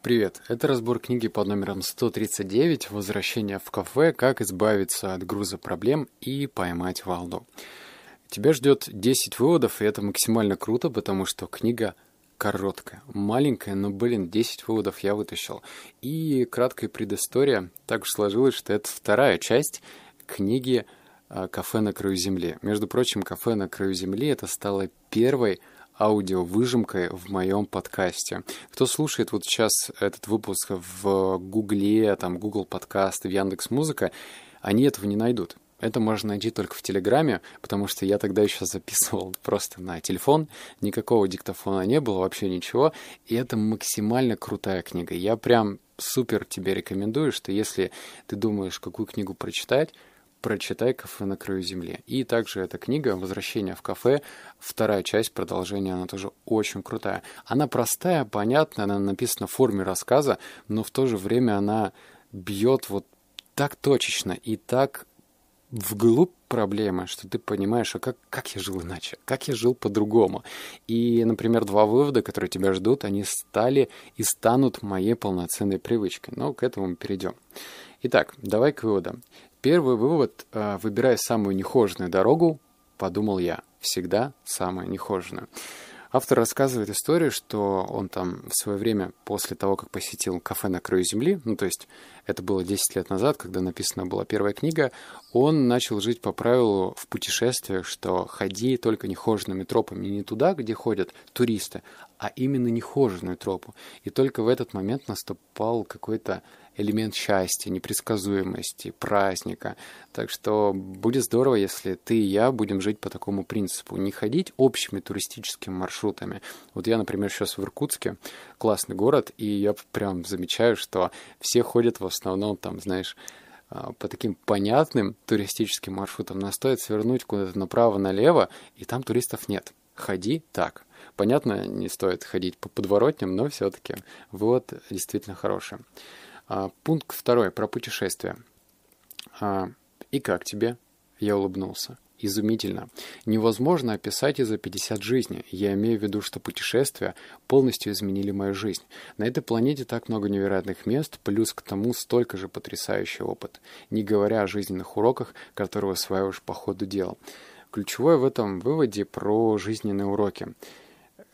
Привет, это разбор книги под номером 139 «Возвращение в кафе. Как избавиться от груза проблем и поймать волну». Тебя ждет 10 выводов, и это максимально круто, потому что книга короткая, маленькая, но, блин, 10 выводов я вытащил. И краткая предыстория так уж сложилось, что это вторая часть книги а, «Кафе на краю земли». Между прочим, «Кафе на краю земли» это стало первой аудиовыжимкой в моем подкасте. Кто слушает вот сейчас этот выпуск в Гугле, там Google подкаст, в Яндекс Музыка, они этого не найдут. Это можно найти только в Телеграме, потому что я тогда еще записывал просто на телефон, никакого диктофона не было, вообще ничего, и это максимально крутая книга. Я прям супер тебе рекомендую, что если ты думаешь, какую книгу прочитать, прочитай «Кафе на краю земли». И также эта книга «Возвращение в кафе», вторая часть продолжения, она тоже очень крутая. Она простая, понятная, она написана в форме рассказа, но в то же время она бьет вот так точечно и так вглубь проблемы, что ты понимаешь, а как, как я жил иначе, как я жил по-другому. И, например, два вывода, которые тебя ждут, они стали и станут моей полноценной привычкой. Но к этому мы перейдем. Итак, давай к выводам. Первый вывод, э, выбирая самую нехоженную дорогу, подумал я, всегда самую нехоженную. Автор рассказывает историю, что он там в свое время, после того, как посетил кафе на краю земли, ну то есть это было 10 лет назад, когда написана была первая книга, он начал жить по правилу в путешествиях, что ходи только нехоженными тропами, не туда, где ходят туристы, а именно нехоженную тропу. И только в этот момент наступал какой-то элемент счастья, непредсказуемости, праздника. Так что будет здорово, если ты и я будем жить по такому принципу. Не ходить общими туристическими маршрутами. Вот я, например, сейчас в Иркутске, классный город, и я прям замечаю, что все ходят в основном там, знаешь, а, по таким понятным туристическим маршрутам. Но стоит свернуть куда-то направо-налево, и там туристов нет. Ходи так. Понятно, не стоит ходить по подворотням, но все-таки вывод действительно хороший. А, пункт второй про путешествия. А, и как тебе? Я улыбнулся. Изумительно. Невозможно описать и за 50 жизней. Я имею в виду, что путешествия полностью изменили мою жизнь. На этой планете так много невероятных мест, плюс к тому столько же потрясающий опыт. Не говоря о жизненных уроках, которые усваиваешь по ходу дел. Ключевое в этом выводе про жизненные уроки.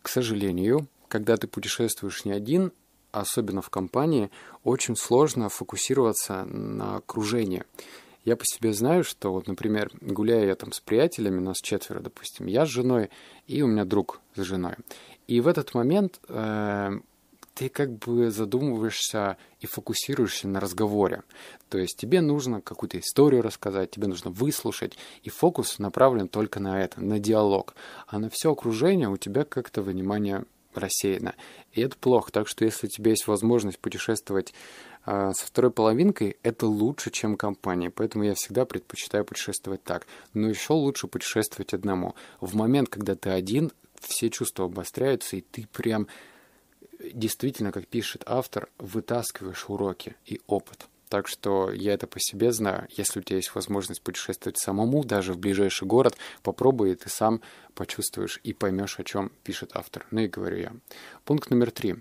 К сожалению, когда ты путешествуешь не один, особенно в компании, очень сложно фокусироваться на окружении. Я по себе знаю, что вот, например, гуляя я там с приятелями, нас четверо, допустим, я с женой, и у меня друг с женой. И в этот момент э, ты как бы задумываешься и фокусируешься на разговоре. То есть тебе нужно какую-то историю рассказать, тебе нужно выслушать, и фокус направлен только на это, на диалог. А на все окружение у тебя как-то внимание рассеяно. И это плохо. Так что если у тебя есть возможность путешествовать э, со второй половинкой, это лучше, чем компания. Поэтому я всегда предпочитаю путешествовать так. Но еще лучше путешествовать одному. В момент, когда ты один, все чувства обостряются, и ты прям действительно, как пишет автор, вытаскиваешь уроки и опыт. Так что я это по себе знаю. Если у тебя есть возможность путешествовать самому, даже в ближайший город, попробуй, и ты сам почувствуешь и поймешь, о чем пишет автор. Ну и говорю я. Пункт номер три.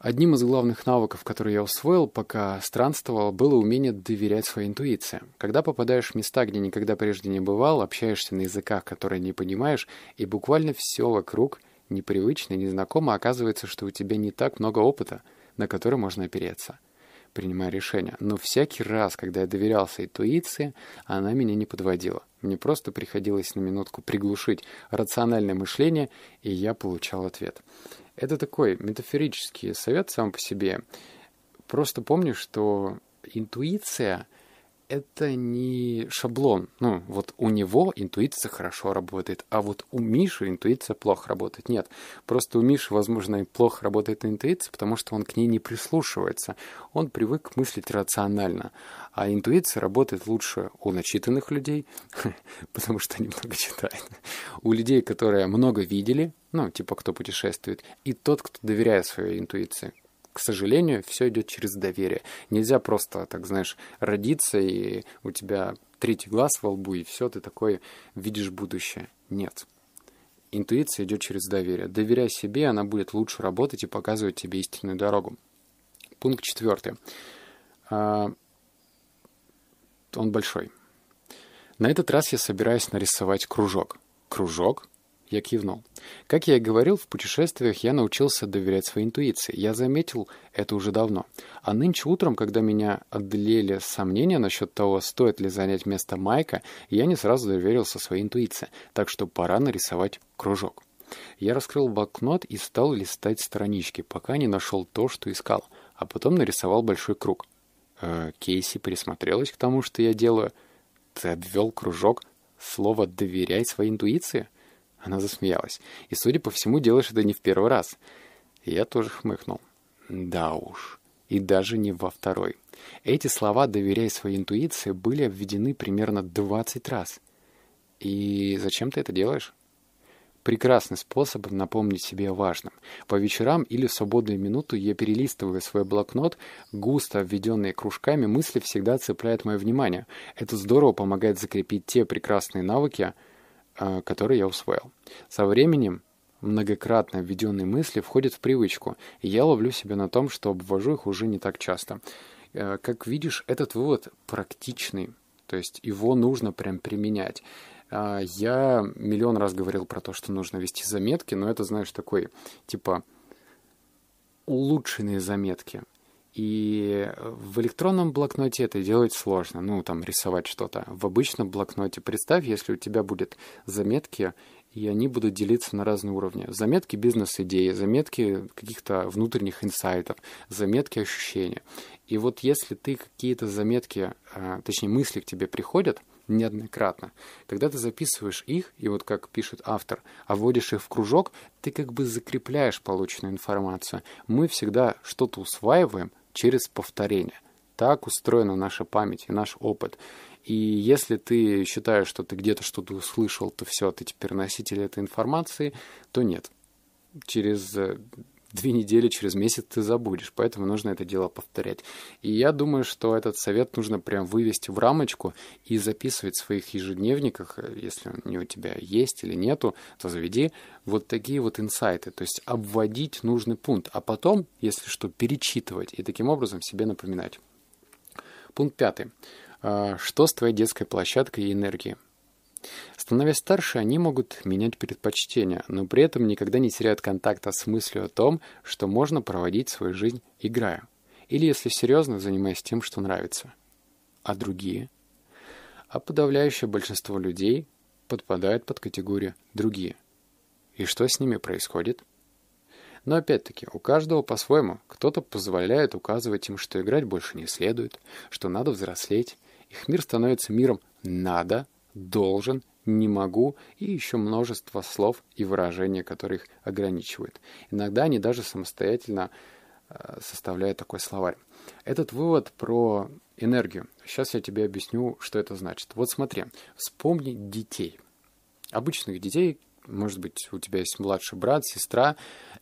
Одним из главных навыков, которые я усвоил, пока странствовал, было умение доверять своей интуиции. Когда попадаешь в места, где никогда прежде не бывал, общаешься на языках, которые не понимаешь, и буквально все вокруг непривычно, незнакомо, оказывается, что у тебя не так много опыта, на который можно опереться принимая решения. Но всякий раз, когда я доверялся интуиции, она меня не подводила. Мне просто приходилось на минутку приглушить рациональное мышление, и я получал ответ. Это такой метафорический совет сам по себе. Просто помни, что интуиция — это не шаблон. Ну, вот у него интуиция хорошо работает, а вот у Миши интуиция плохо работает. Нет, просто у Миши, возможно, и плохо работает интуиция, потому что он к ней не прислушивается. Он привык мыслить рационально. А интуиция работает лучше у начитанных людей, потому что они много читают. У людей, которые много видели, ну, типа кто путешествует, и тот, кто доверяет своей интуиции к сожалению, все идет через доверие. Нельзя просто, так знаешь, родиться, и у тебя третий глаз во лбу, и все, ты такой видишь будущее. Нет. Интуиция идет через доверие. Доверяй себе, она будет лучше работать и показывать тебе истинную дорогу. Пункт четвертый. А, он большой. На этот раз я собираюсь нарисовать кружок. Кружок? Я кивнул. Как я и говорил, в путешествиях я научился доверять своей интуиции. Я заметил это уже давно. А нынче утром, когда меня одолели сомнения насчет того, стоит ли занять место Майка, я не сразу доверился своей интуиции. Так что пора нарисовать кружок. Я раскрыл блокнот и стал листать странички, пока не нашел то, что искал. А потом нарисовал большой круг. Э, Кейси присмотрелась к тому, что я делаю. Ты обвел кружок слово «доверяй своей интуиции»? Она засмеялась. «И, судя по всему, делаешь это не в первый раз». Я тоже хмыкнул. «Да уж. И даже не во второй. Эти слова «доверяй своей интуиции» были обведены примерно 20 раз. И зачем ты это делаешь?» Прекрасный способ напомнить себе о важном. По вечерам или в свободную минуту я перелистываю свой блокнот, густо обведенные кружками мысли всегда цепляют мое внимание. Это здорово помогает закрепить те прекрасные навыки, который я усвоил. Со временем многократно введенные мысли входят в привычку, и я ловлю себя на том, что обвожу их уже не так часто. Э, как видишь, этот вывод практичный, то есть его нужно прям применять. А, я миллион раз говорил про то, что нужно вести заметки, но это, знаешь, такой, типа, улучшенные заметки – и в электронном блокноте это делать сложно, ну, там, рисовать что-то. В обычном блокноте, представь, если у тебя будет заметки, и они будут делиться на разные уровни. Заметки бизнес-идеи, заметки каких-то внутренних инсайтов, заметки ощущения. И вот если ты какие-то заметки, а, точнее мысли к тебе приходят неоднократно, когда ты записываешь их, и вот как пишет автор, а вводишь их в кружок, ты как бы закрепляешь полученную информацию. Мы всегда что-то усваиваем, через повторение. Так устроена наша память и наш опыт. И если ты считаешь, что ты где-то что-то услышал, то все, ты теперь носитель этой информации, то нет. Через э, две недели, через месяц ты забудешь, поэтому нужно это дело повторять. И я думаю, что этот совет нужно прям вывести в рамочку и записывать в своих ежедневниках, если они у тебя есть или нету, то заведи вот такие вот инсайты, то есть обводить нужный пункт, а потом, если что, перечитывать и таким образом себе напоминать. Пункт пятый. А, что с твоей детской площадкой и энергией? Становясь старше, они могут менять предпочтения, но при этом никогда не теряют контакта с мыслью о том, что можно проводить свою жизнь играя. Или, если серьезно, занимаясь тем, что нравится. А другие? А подавляющее большинство людей подпадает под категорию «другие». И что с ними происходит? Но опять-таки, у каждого по-своему. Кто-то позволяет указывать им, что играть больше не следует, что надо взрослеть. Их мир становится миром «надо», должен, не могу и еще множество слов и выражений, которые их ограничивают. Иногда они даже самостоятельно э, составляют такой словарь. Этот вывод про энергию. Сейчас я тебе объясню, что это значит. Вот смотри, вспомни детей. Обычных детей, может быть, у тебя есть младший брат, сестра,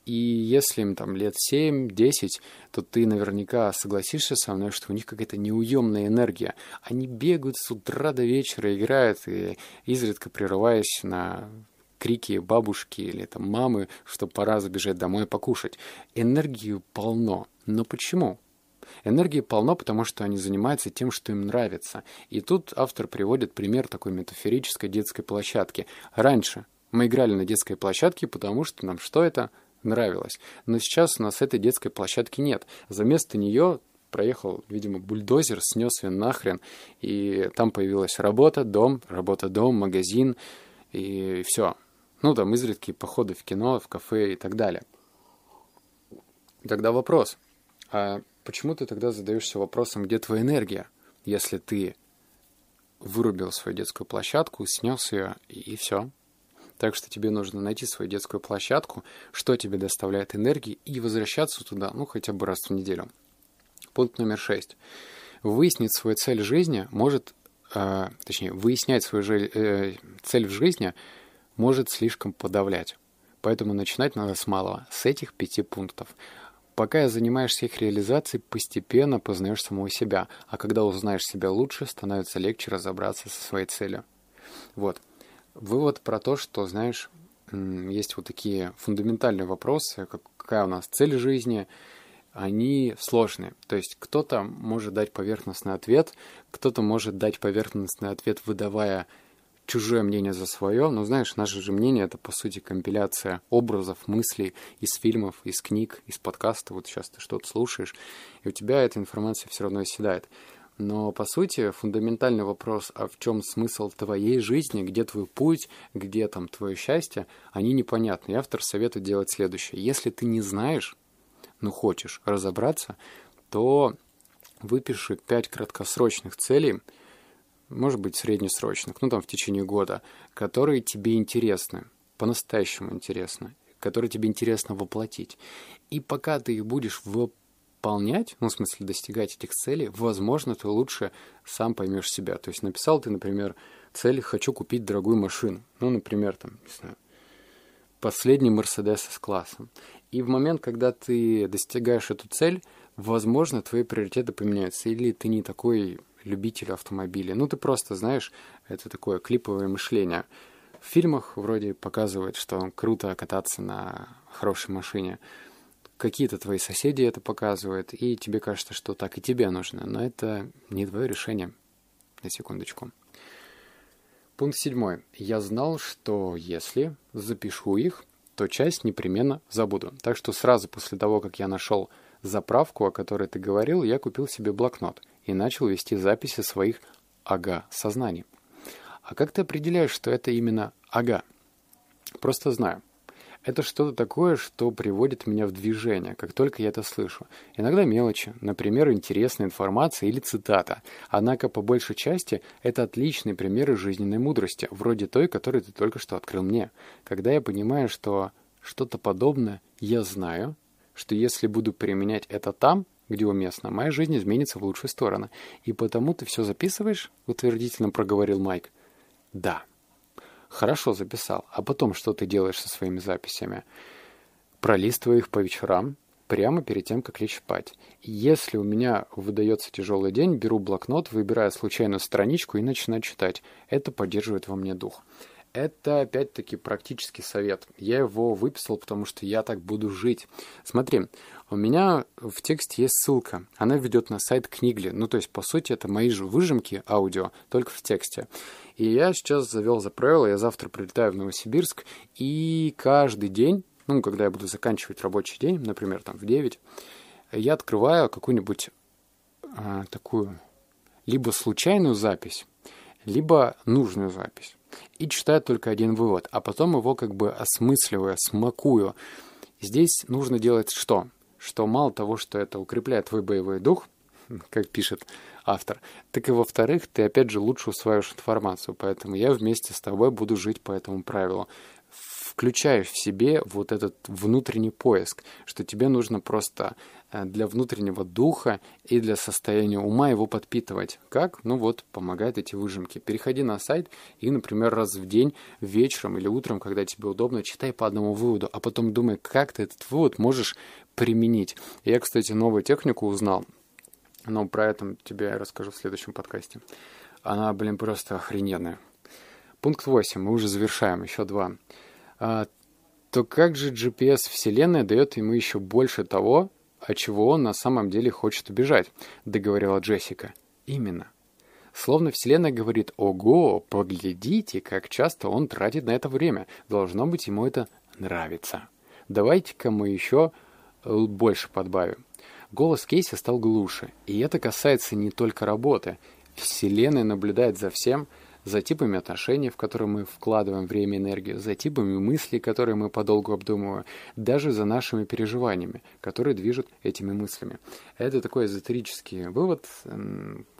и если им там лет 7-10, то ты наверняка согласишься со мной, что у них какая-то неуемная энергия. Они бегают с утра до вечера, играют, и изредка прерываясь на крики бабушки или там мамы, что пора забежать домой покушать. Энергию полно. Но почему? Энергии полно, потому что они занимаются тем, что им нравится. И тут автор приводит пример такой метафорической детской площадки. Раньше мы играли на детской площадке, потому что нам что это? Нравилось. Но сейчас у нас этой детской площадки нет. За место нее проехал, видимо, бульдозер, снес ее нахрен, и там появилась работа, дом, работа, дом, магазин, и все. Ну, там изредки походы в кино, в кафе и так далее. Тогда вопрос. А почему ты тогда задаешься вопросом, где твоя энергия, если ты вырубил свою детскую площадку, снес ее, и все? Так что тебе нужно найти свою детскую площадку, что тебе доставляет энергии, и возвращаться туда, ну, хотя бы раз в неделю. Пункт номер шесть. Выяснить свою цель жизни может, э, точнее, выяснять свою жи- э, цель в жизни может слишком подавлять. Поэтому начинать надо с малого, с этих пяти пунктов. Пока занимаешься их реализацией, постепенно познаешь самого себя, а когда узнаешь себя лучше, становится легче разобраться со своей целью. Вот. Вывод про то, что, знаешь, есть вот такие фундаментальные вопросы, как какая у нас цель жизни, они сложные. То есть кто-то может дать поверхностный ответ, кто-то может дать поверхностный ответ, выдавая чужое мнение за свое, но знаешь, наше же мнение это по сути компиляция образов, мыслей из фильмов, из книг, из подкаста. Вот сейчас ты что-то слушаешь, и у тебя эта информация все равно оседает. Но по сути фундаментальный вопрос, а в чем смысл твоей жизни, где твой путь, где там твое счастье, они непонятны. И автор советует делать следующее. Если ты не знаешь, ну хочешь разобраться, то выпиши пять краткосрочных целей, может быть, среднесрочных, ну там в течение года, которые тебе интересны, по-настоящему интересны, которые тебе интересно воплотить. И пока ты их будешь выполнять, ну, в смысле, достигать этих целей, возможно, ты лучше сам поймешь себя. То есть написал ты, например, цель «хочу купить дорогую машину». Ну, например, там, не знаю, последний Мерседес с классом. И в момент, когда ты достигаешь эту цель, возможно, твои приоритеты поменяются. Или ты не такой любитель автомобиля. Ну, ты просто знаешь, это такое клиповое мышление. В фильмах вроде показывают, что круто кататься на хорошей машине. Какие-то твои соседи это показывают, и тебе кажется, что так и тебе нужно. Но это не твое решение. На секундочку. Пункт седьмой. Я знал, что если запишу их, то часть непременно забуду. Так что сразу после того, как я нашел заправку, о которой ты говорил, я купил себе блокнот и начал вести записи своих ага сознаний. А как ты определяешь, что это именно ага? Просто знаю. Это что-то такое, что приводит меня в движение, как только я это слышу. Иногда мелочи, например, интересная информация или цитата. Однако, по большей части, это отличные примеры жизненной мудрости, вроде той, которую ты только что открыл мне. Когда я понимаю, что что-то подобное я знаю, что если буду применять это там, где уместно, моя жизнь изменится в лучшую сторону. И потому ты все записываешь? Утвердительно проговорил Майк. Да. Хорошо записал. А потом что ты делаешь со своими записями? Пролистываю их по вечерам, прямо перед тем, как лечь спать. Если у меня выдается тяжелый день, беру блокнот, выбираю случайную страничку и начинаю читать. Это поддерживает во мне дух. Это, опять-таки, практический совет. Я его выписал, потому что я так буду жить. Смотри, у меня в тексте есть ссылка. Она ведет на сайт Книгли. Ну, то есть, по сути, это мои же выжимки аудио, только в тексте. И я сейчас завел за правило, я завтра прилетаю в Новосибирск, и каждый день, ну, когда я буду заканчивать рабочий день, например, там в 9, я открываю какую-нибудь а, такую либо случайную запись, либо нужную запись и читаю только один вывод, а потом его как бы осмысливаю, смакую. Здесь нужно делать что? Что мало того, что это укрепляет твой боевой дух, как пишет автор, так и во-вторых, ты опять же лучше усваиваешь информацию, поэтому я вместе с тобой буду жить по этому правилу включаешь в себе вот этот внутренний поиск, что тебе нужно просто э, для внутреннего духа и для состояния ума его подпитывать. Как? Ну вот, помогают эти выжимки. Переходи на сайт и, например, раз в день, вечером или утром, когда тебе удобно, читай по одному выводу, а потом думай, как ты этот вывод можешь применить. Я, кстати, новую технику узнал, но про это тебе я расскажу в следующем подкасте. Она, блин, просто охрененная. Пункт 8. Мы уже завершаем. Еще два а, то как же GPS Вселенной дает ему еще больше того, от чего он на самом деле хочет убежать, договорила Джессика. Именно. Словно Вселенная говорит, ого, поглядите, как часто он тратит на это время. Должно быть, ему это нравится. Давайте-ка мы еще больше подбавим. Голос Кейси стал глуше, и это касается не только работы. Вселенная наблюдает за всем, за типами отношений, в которые мы вкладываем время и энергию, за типами мыслей, которые мы подолгу обдумываем, даже за нашими переживаниями, которые движут этими мыслями. Это такой эзотерический вывод.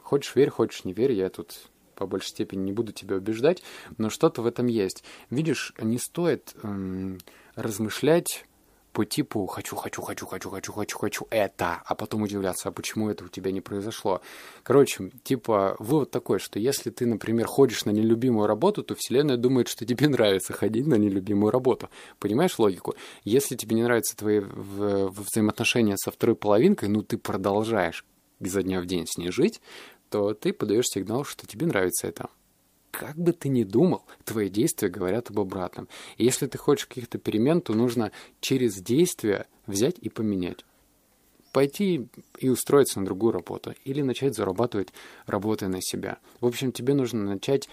Хочешь верь, хочешь не верь, я тут по большей степени не буду тебя убеждать, но что-то в этом есть. Видишь, не стоит эм, размышлять по типу «хочу, хочу, хочу, хочу, хочу, хочу, хочу это», а потом удивляться, а почему это у тебя не произошло. Короче, типа, вывод такой, что если ты, например, ходишь на нелюбимую работу, то Вселенная думает, что тебе нравится ходить на нелюбимую работу. Понимаешь логику? Если тебе не нравятся твои взаимоотношения со второй половинкой, ну ты продолжаешь изо дня в день с ней жить, то ты подаешь сигнал, что тебе нравится это. Как бы ты ни думал, твои действия говорят об обратном. И если ты хочешь каких-то перемен, то нужно через действия взять и поменять. Пойти и устроиться на другую работу. Или начать зарабатывать, работая на себя. В общем, тебе нужно начать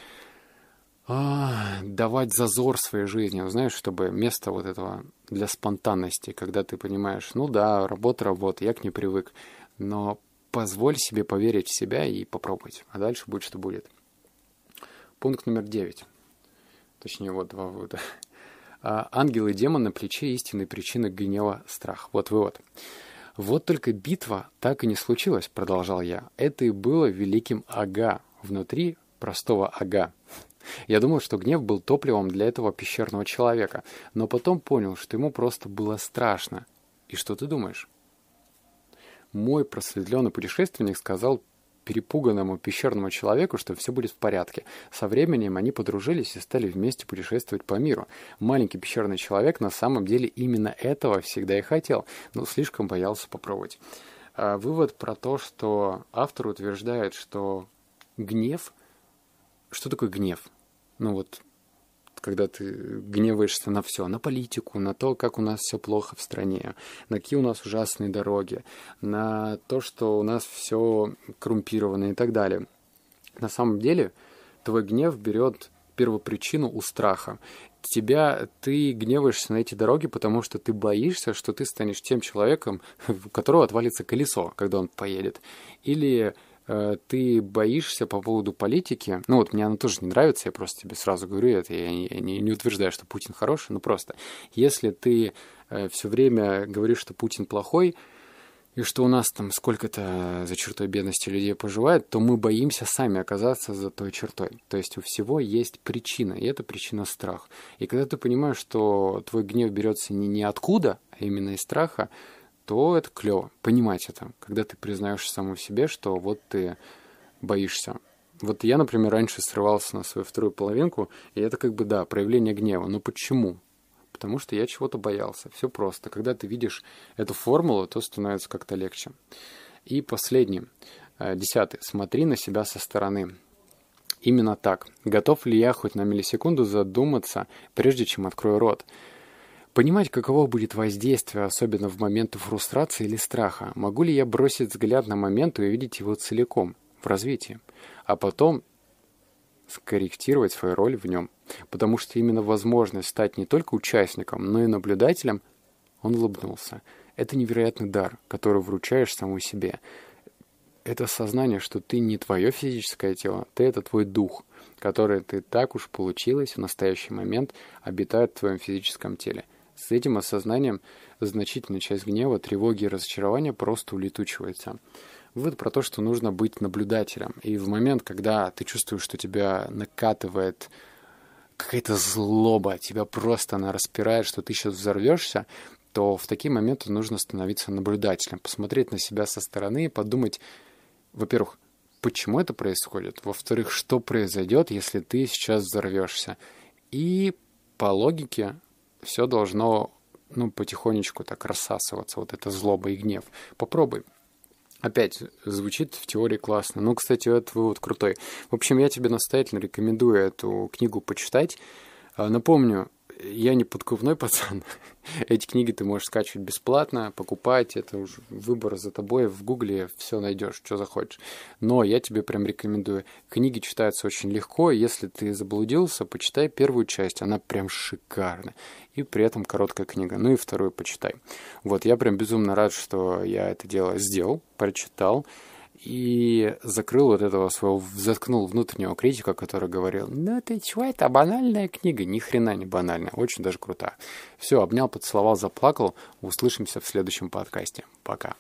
а, давать зазор своей жизни, знаешь, чтобы место вот этого для спонтанности, когда ты понимаешь, ну да, работа, работа, я к ней привык, но позволь себе поверить в себя и попробовать, а дальше будет, что будет. Пункт номер девять. Точнее, вот два вывода. А, ангел и демон на плече истинной причины гнева страх. Вот вывод. Вот только битва так и не случилась, продолжал я. Это и было великим ага внутри простого ага. Я думал, что гнев был топливом для этого пещерного человека, но потом понял, что ему просто было страшно. И что ты думаешь? Мой просветленный путешественник сказал перепуганному пещерному человеку, что все будет в порядке. Со временем они подружились и стали вместе путешествовать по миру. Маленький пещерный человек на самом деле именно этого всегда и хотел, но слишком боялся попробовать. А вывод про то, что автор утверждает, что гнев... Что такое гнев? Ну вот, когда ты гневаешься на все, на политику, на то, как у нас все плохо в стране, на какие у нас ужасные дороги, на то, что у нас все коррумпировано и так далее. На самом деле, твой гнев берет первопричину у страха. Тебя, ты гневаешься на эти дороги, потому что ты боишься, что ты станешь тем человеком, у которого отвалится колесо, когда он поедет. Или ты боишься по поводу политики, ну вот мне она тоже не нравится, я просто тебе сразу говорю это, я не, не утверждаю, что Путин хороший, но просто, если ты э, все время говоришь, что Путин плохой, и что у нас там сколько-то за чертой бедности людей поживает, то мы боимся сами оказаться за той чертой. То есть у всего есть причина, и эта причина страх. И когда ты понимаешь, что твой гнев берется не ниоткуда, а именно из страха, то это клево. Понимать это, когда ты признаешь самому себе, что вот ты боишься. Вот я, например, раньше срывался на свою вторую половинку, и это как бы, да, проявление гнева. Но почему? Потому что я чего-то боялся. Все просто. Когда ты видишь эту формулу, то становится как-то легче. И последний, э, десятый. Смотри на себя со стороны. Именно так. Готов ли я хоть на миллисекунду задуматься, прежде чем открою рот? Понимать, каково будет воздействие, особенно в моменты фрустрации или страха. Могу ли я бросить взгляд на момент и увидеть его целиком, в развитии, а потом скорректировать свою роль в нем. Потому что именно возможность стать не только участником, но и наблюдателем, он улыбнулся. Это невероятный дар, который вручаешь самому себе. Это сознание, что ты не твое физическое тело, ты это твой дух, который ты так уж получилось в настоящий момент обитает в твоем физическом теле. С этим осознанием значительная часть гнева, тревоги и разочарования просто улетучивается. Вывод про то, что нужно быть наблюдателем. И в момент, когда ты чувствуешь, что тебя накатывает какая-то злоба, тебя просто она распирает, что ты сейчас взорвешься, то в такие моменты нужно становиться наблюдателем, посмотреть на себя со стороны и подумать, во-первых, почему это происходит, во-вторых, что произойдет, если ты сейчас взорвешься. И по логике все должно ну, потихонечку так рассасываться, вот эта злоба и гнев. Попробуй. Опять звучит в теории классно. Ну, кстати, этот вывод крутой. В общем, я тебе настоятельно рекомендую эту книгу почитать. А, напомню, я не подкупной пацан. Эти книги ты можешь скачивать бесплатно, покупать. Это уже выбор за тобой. В гугле все найдешь, что захочешь. Но я тебе прям рекомендую. Книги читаются очень легко. Если ты заблудился, почитай первую часть. Она прям шикарна. И при этом короткая книга. Ну и вторую почитай. Вот, я прям безумно рад, что я это дело сделал, прочитал и закрыл вот этого своего, заткнул внутреннего критика, который говорил, ну ты чего, это банальная книга, ни хрена не банальная, очень даже крутая. Все, обнял, поцеловал, заплакал, услышимся в следующем подкасте. Пока.